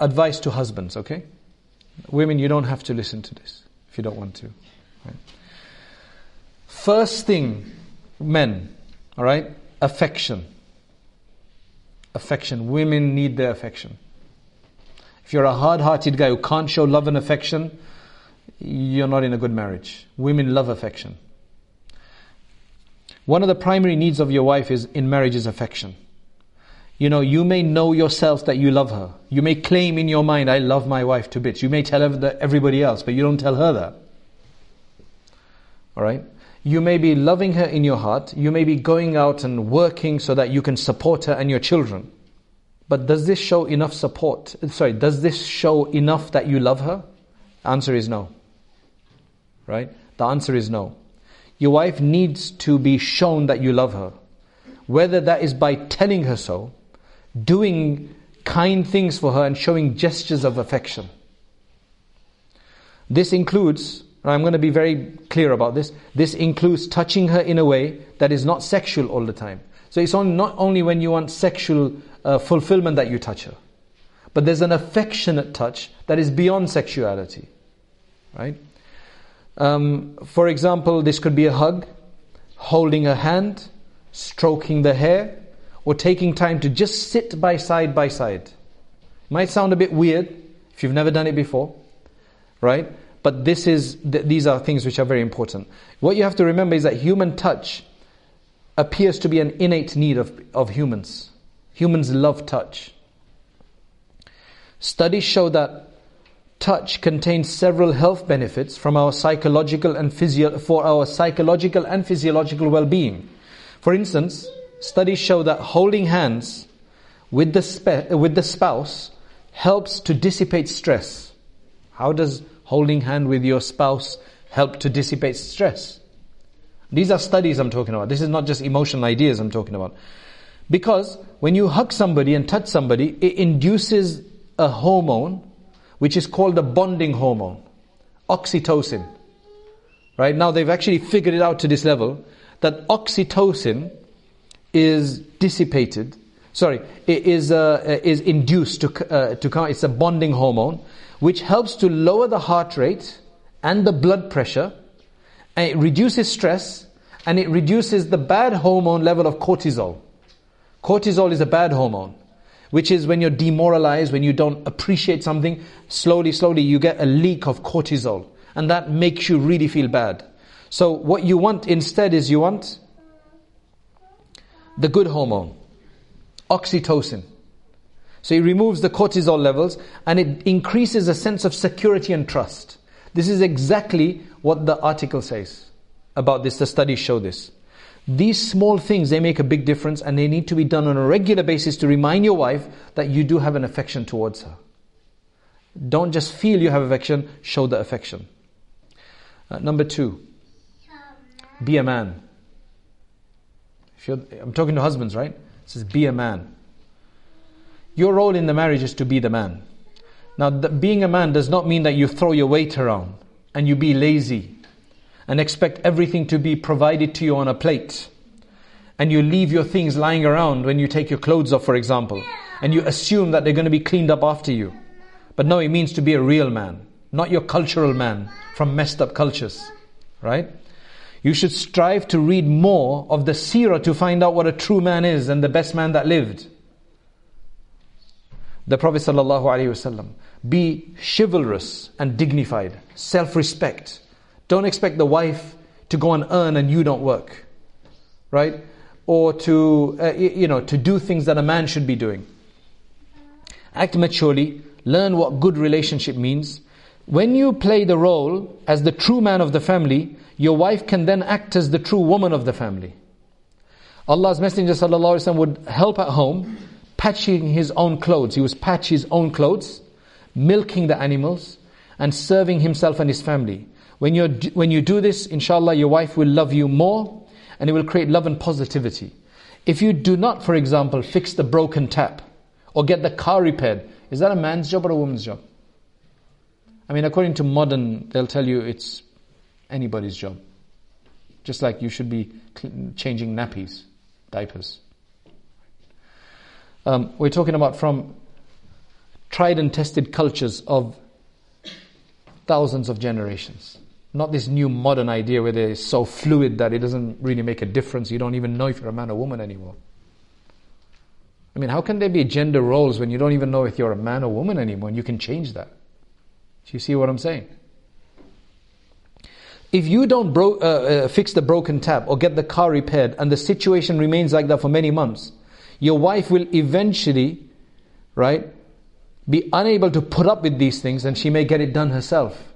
advice to husbands, okay? Women, you don't have to listen to this if you don't want to. Right? First thing, men, all right? Affection. Affection. Women need their affection. If you're a hard hearted guy who can't show love and affection, you're not in a good marriage. Women love affection. One of the primary needs of your wife is in marriage is affection. You know, you may know yourself that you love her. You may claim in your mind, I love my wife to bits. You may tell everybody else, but you don't tell her that. Alright? You may be loving her in your heart. You may be going out and working so that you can support her and your children. But does this show enough support? Sorry, does this show enough that you love her? Answer is no. Right? The answer is no. Your wife needs to be shown that you love her. Whether that is by telling her so, doing kind things for her, and showing gestures of affection. This includes, and I'm going to be very clear about this, this includes touching her in a way that is not sexual all the time. So it's on, not only when you want sexual uh, fulfillment that you touch her, but there's an affectionate touch that is beyond sexuality. Right? Um, for example, this could be a hug, holding a hand, stroking the hair, or taking time to just sit by side by side. Might sound a bit weird if you've never done it before, right? But this is th- these are things which are very important. What you have to remember is that human touch appears to be an innate need of, of humans. Humans love touch. Studies show that touch contains several health benefits from our psychological and physio- for our psychological and physiological well-being. For instance, studies show that holding hands with the, spe- with the spouse helps to dissipate stress. How does holding hand with your spouse help to dissipate stress? These are studies I'm talking about. This is not just emotional ideas I'm talking about. Because when you hug somebody and touch somebody, it induces a hormone which is called the bonding hormone, oxytocin. Right now, they've actually figured it out to this level that oxytocin is dissipated. Sorry, it is uh, is induced to uh, to it's a bonding hormone which helps to lower the heart rate and the blood pressure, and it reduces stress and it reduces the bad hormone level of cortisol. Cortisol is a bad hormone which is when you're demoralized, when you don't appreciate something, slowly, slowly you get a leak of cortisol. And that makes you really feel bad. So what you want instead is you want the good hormone, oxytocin. So it removes the cortisol levels and it increases a sense of security and trust. This is exactly what the article says about this. The studies show this. These small things, they make a big difference and they need to be done on a regular basis to remind your wife that you do have an affection towards her. Don't just feel you have affection, show the affection. Uh, number two, be a man. I'm talking to husbands, right? It says, be a man. Your role in the marriage is to be the man. Now, the, being a man does not mean that you throw your weight around and you be lazy and expect everything to be provided to you on a plate. And you leave your things lying around when you take your clothes off, for example, and you assume that they're going to be cleaned up after you. But no, it means to be a real man, not your cultural man from messed up cultures, right? You should strive to read more of the seerah to find out what a true man is and the best man that lived. The Prophet ﷺ, be chivalrous and dignified, self-respect, don't expect the wife to go and earn and you don't work, right? Or to, uh, you know, to do things that a man should be doing. Act maturely, learn what good relationship means. When you play the role as the true man of the family, your wife can then act as the true woman of the family. Allah's Messenger ﷺ would help at home, patching his own clothes. He was patch his own clothes, milking the animals, and serving himself and his family. When, you when you do this, inshallah, your wife will love you more and it will create love and positivity. If you do not, for example, fix the broken tap or get the car repaired, is that a man's job or a woman's job? I mean, according to modern, they'll tell you it's anybody's job. Just like you should be changing nappies, diapers. Um, we're talking about from tried and tested cultures of thousands of generations. Not this new modern idea where they're so fluid that it doesn't really make a difference. You don't even know if you're a man or woman anymore. I mean, how can there be gender roles when you don't even know if you're a man or woman anymore and you can change that? Do you see what I'm saying? If you don't bro- uh, uh, fix the broken tap or get the car repaired and the situation remains like that for many months, your wife will eventually, right, be unable to put up with these things and she may get it done herself.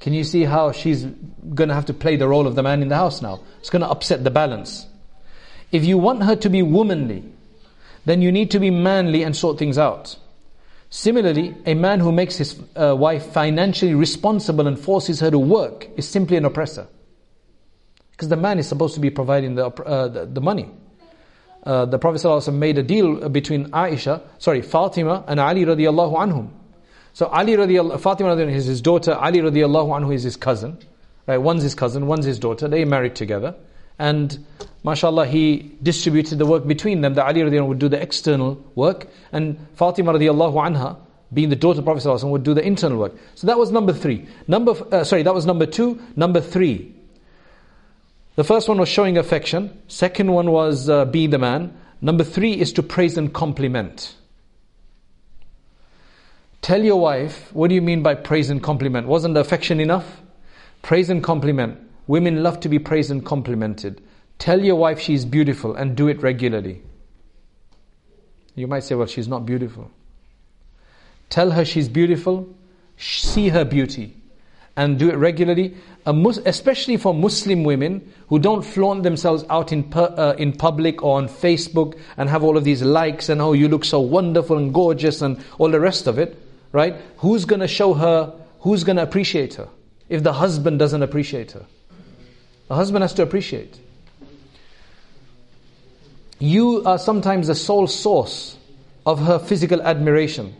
Can you see how she's going to have to play the role of the man in the house now? It's going to upset the balance. If you want her to be womanly, then you need to be manly and sort things out. Similarly, a man who makes his uh, wife financially responsible and forces her to work is simply an oppressor. Because the man is supposed to be providing the, uh, the, the, money. Uh, the Prophet ﷺ made a deal between Aisha, sorry, Fatima and Ali radiallahu anhum. So Ali radiallahu, Fatima radiallahu is his daughter, Ali radiallahu anhu is his cousin. Right, one's his cousin, one's his daughter. They married together. And mashallah, he distributed the work between them. The Ali radiallahu would do the external work, and Fatima radiallahu anha, being the daughter of Prophet would do the internal work. So that was number three. Number, uh, sorry, that was number two. Number three. The first one was showing affection. Second one was uh, be the man. Number three is to praise and compliment. Tell your wife, what do you mean by praise and compliment? Wasn't affection enough? Praise and compliment. Women love to be praised and complimented. Tell your wife she's beautiful and do it regularly. You might say, well, she's not beautiful. Tell her she's beautiful, see her beauty, and do it regularly, especially for Muslim women who don't flaunt themselves out in, uh, in public or on Facebook and have all of these likes and, oh, you look so wonderful and gorgeous and all the rest of it, right? Who's going to show her, who's going to appreciate her if the husband doesn't appreciate her? The husband has to appreciate. You are sometimes the sole source of her physical admiration.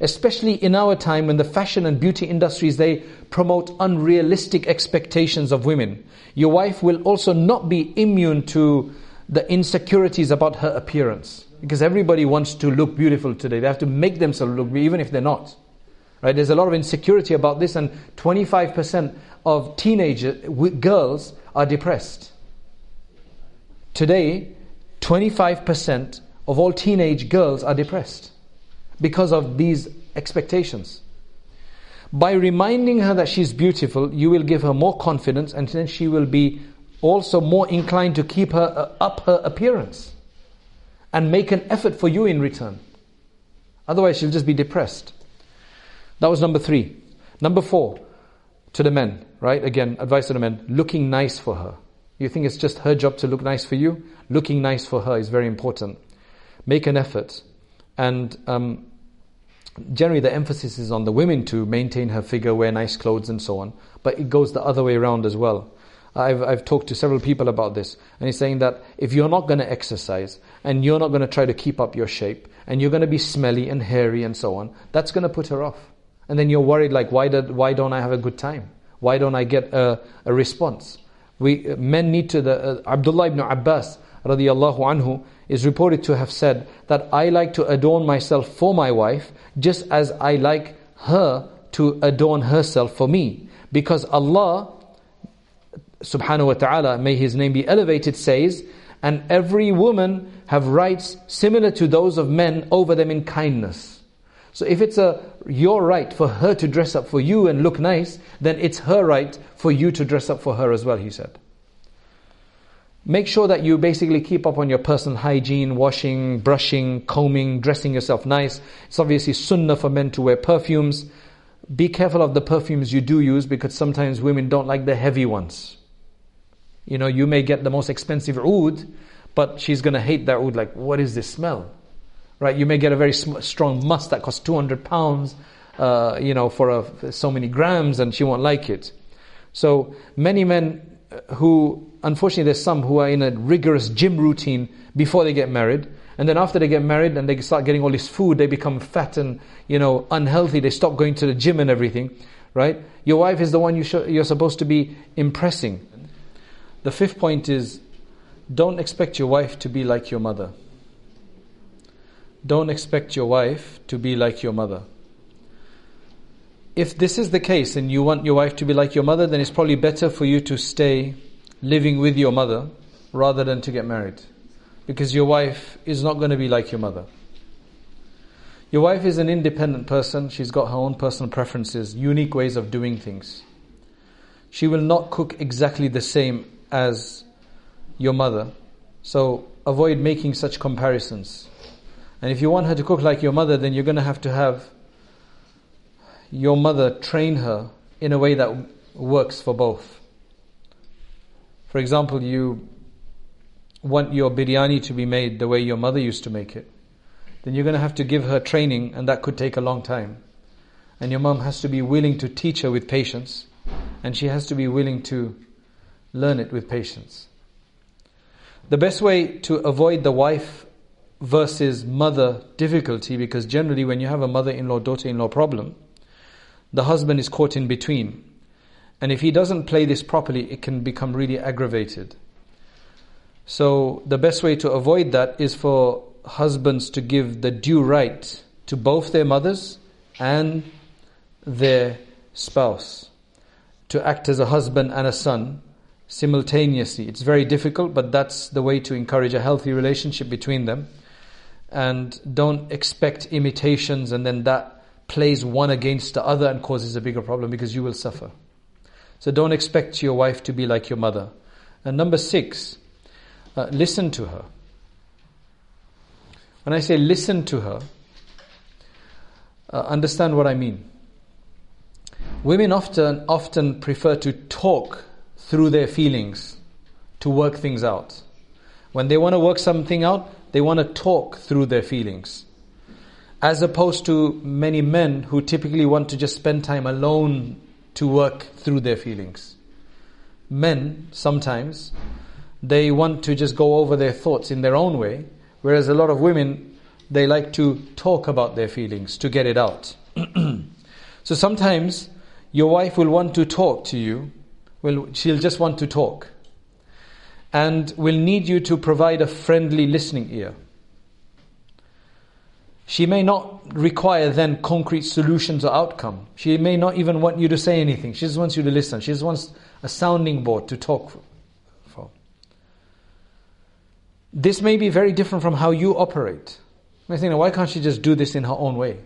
Especially in our time when the fashion and beauty industries, they promote unrealistic expectations of women. Your wife will also not be immune to the insecurities about her appearance. Because everybody wants to look beautiful today. They have to make themselves look, even if they're not. Right? There's a lot of insecurity about this, and 25% of teenage girls are depressed. Today, 25% of all teenage girls are depressed because of these expectations. By reminding her that she's beautiful, you will give her more confidence and then she will be also more inclined to keep her uh, up her appearance and make an effort for you in return. Otherwise, she'll just be depressed. That was number three. Number four, to the men, right? Again, advice to the men, looking nice for her. You think it's just her job to look nice for you? Looking nice for her is very important. Make an effort. And um, generally, the emphasis is on the women to maintain her figure, wear nice clothes, and so on. But it goes the other way around as well. I've, I've talked to several people about this, and he's saying that if you're not going to exercise and you're not going to try to keep up your shape, and you're going to be smelly and hairy and so on, that's going to put her off. And then you're worried, like, why, did, why don't I have a good time? Why don't I get a, a response? We, men need to, the, uh, Abdullah ibn Abbas radiallahu anhu is reported to have said that I like to adorn myself for my wife just as I like her to adorn herself for me. Because Allah subhanahu wa ta'ala, may His name be elevated, says, and every woman have rights similar to those of men over them in kindness. So if it's a your right for her to dress up for you and look nice, then it's her right for you to dress up for her as well, he said. Make sure that you basically keep up on your personal hygiene, washing, brushing, combing, dressing yourself nice. It's obviously sunnah for men to wear perfumes. Be careful of the perfumes you do use because sometimes women don't like the heavy ones. You know, you may get the most expensive oud, but she's going to hate that oud. Like, what is this smell? Right? You may get a very strong musk that costs 200 pounds, uh, you know, for a, so many grams, and she won't like it. So many men uh, who, unfortunately, there's some who are in a rigorous gym routine before they get married, and then after they get married and they start getting all this food, they become fat and you know unhealthy. They stop going to the gym and everything, right? Your wife is the one you you're supposed to be impressing. The fifth point is, don't expect your wife to be like your mother. Don't expect your wife to be like your mother. If this is the case and you want your wife to be like your mother, then it's probably better for you to stay living with your mother rather than to get married. Because your wife is not going to be like your mother. Your wife is an independent person. She's got her own personal preferences, unique ways of doing things. She will not cook exactly the same as your mother. So avoid making such comparisons. And if you want her to cook like your mother, then you're going to have to have your mother train her in a way that works for both. For example, you want your biryani to be made the way your mother used to make it then you're going to have to give her training, and that could take a long time. And your mom has to be willing to teach her with patience, and she has to be willing to learn it with patience. The best way to avoid the wife versus mother difficulty, because generally when you have a mother in law, daughter in law problem, the husband is caught in between. And if he doesn't play this properly, it can become really aggravated. So the best way to avoid that is for husbands to give the due right to both their mothers and their spouse, to act as a husband and a son simultaneously. It's very difficult, but that's the way to encourage a healthy relationship between them. And don't expect imitations and then that plays one against the other and causes a bigger problem because you will suffer. So don't expect your wife to be like your mother. And number six, uh, listen to her. When I say listen to her, uh, understand what I mean. Women often often prefer to talk through their feelings to work things out. When they want to work something out, they want to talk through their feelings. As opposed to many men who typically want to just spend time alone to work through their feelings. Men, sometimes, they want to just go over their thoughts in their own way Whereas a lot of women, they like to talk about their feelings to get it out. so sometimes your wife will want to talk to you. Well, she'll just want to talk. And will need you to provide a friendly listening ear. She may not require then concrete solutions or outcome. She may not even want you to say anything. She just wants you to listen. She just wants a sounding board to talk for. this may be very different from how you operate. I think, why can't she just do this in her own way?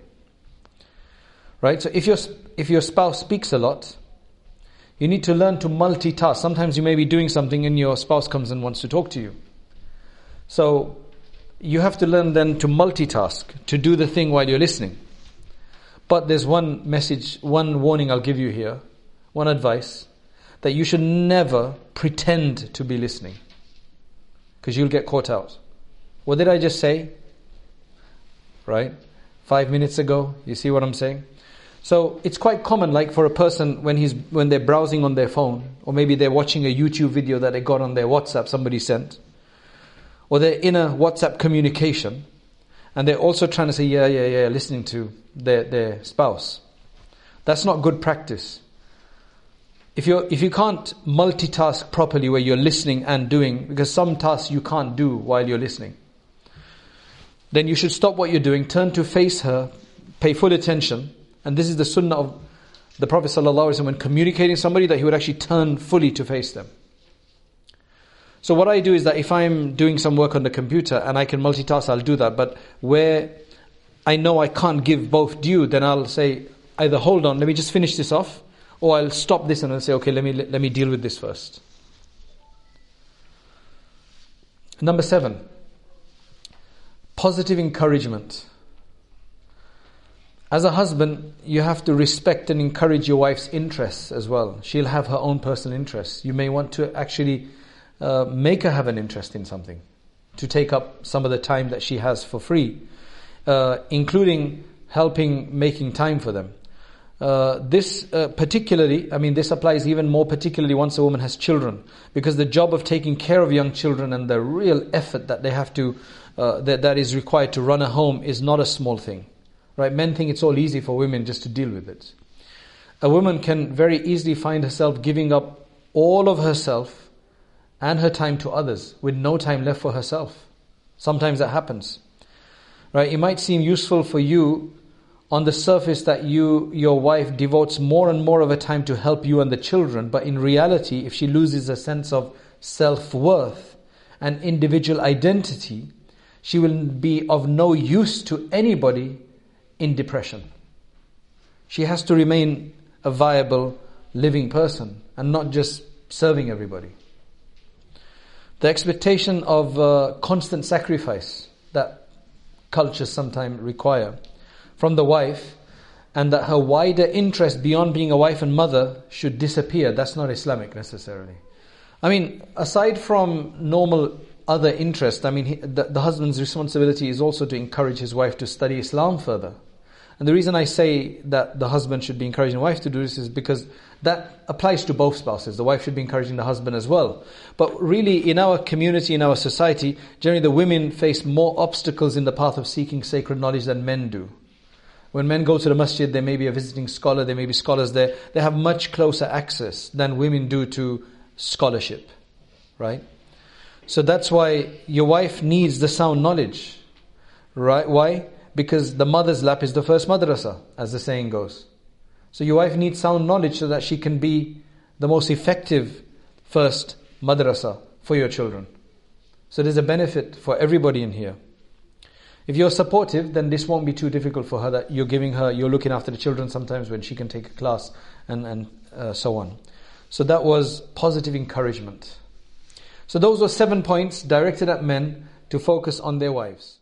Right? So if your if your spouse speaks a lot, you need to learn to multitask. Sometimes you may be doing something and your spouse comes and wants to talk to you. So you have to learn then to multitask, to do the thing while you're listening. But there's one message, one warning I'll give you here, one advice, that you should never pretend to be listening because you'll get caught out. What did I just say? Right? Five minutes ago. You see what I'm saying? So it's quite common, like for a person when he's when they're browsing on their phone, or maybe they're watching a YouTube video that they got on their WhatsApp somebody sent, or they're in a WhatsApp communication, and they're also trying to say, yeah, yeah, yeah, listening to their, their spouse. That's not good practice if you if you can't multitask properly where you're listening and doing because some tasks you can't do while you're listening then you should stop what you're doing turn to face her pay full attention and this is the sunnah of the prophet sallallahu when communicating somebody that he would actually turn fully to face them so what I do is that if I'm doing some work on the computer and I can multitask I'll do that but where I know I can't give both due then I'll say either hold on let me just finish this off or I'll stop this and I'll say, okay, let me, let me deal with this first. Number seven, positive encouragement. As a husband, you have to respect and encourage your wife's interests as well. She'll have her own personal interests. You may want to actually uh, make her have an interest in something, to take up some of the time that she has for free, uh, including helping making time for them. Uh, this uh, particularly, I mean, this applies even more particularly once a woman has children, because the job of taking care of young children and the real effort that they have to, uh, that, that is required to run a home is not a small thing. Right? Men think it's all easy for women just to deal with it. A woman can very easily find herself giving up all of herself and her time to others with no time left for herself. Sometimes that happens. Right? It might seem useful for you on the surface that you, your wife devotes more and more of her time to help you and the children, but in reality, if she loses a sense of self worth and individual identity, she will be of no use to anybody in depression. She has to remain a viable, living person and not just serving everybody. The expectation of uh, constant sacrifice that cultures sometimes require from the wife and that her wider interest beyond being a wife and mother should disappear, that's not Islamic necessarily. I mean, aside from normal other interest, I mean, he, the, the husband's responsibility is also to encourage his wife to study Islam further. And the reason I say that the husband should be encouraging the wife to do this is because that applies to both spouses. The wife should be encouraging the husband as well. But really, in our community, in our society, generally the women face more obstacles in the path of seeking sacred knowledge than men do. When men go to the masjid, they may be a visiting scholar, there may be scholars there. They have much closer access than women do to scholarship, right? So that's why your wife needs the sound knowledge, right? Why? Because the mother's lap is the first madrasa, as the saying goes. So your wife needs sound knowledge so that she can be the most effective first madrasa for your children. So there's a benefit for everybody in here. If you're supportive, then this won't be too difficult for her that you're giving her, you're looking after the children sometimes when she can take a class and, and uh, so on. So that was positive encouragement. So those were seven points directed at men to focus on their wives.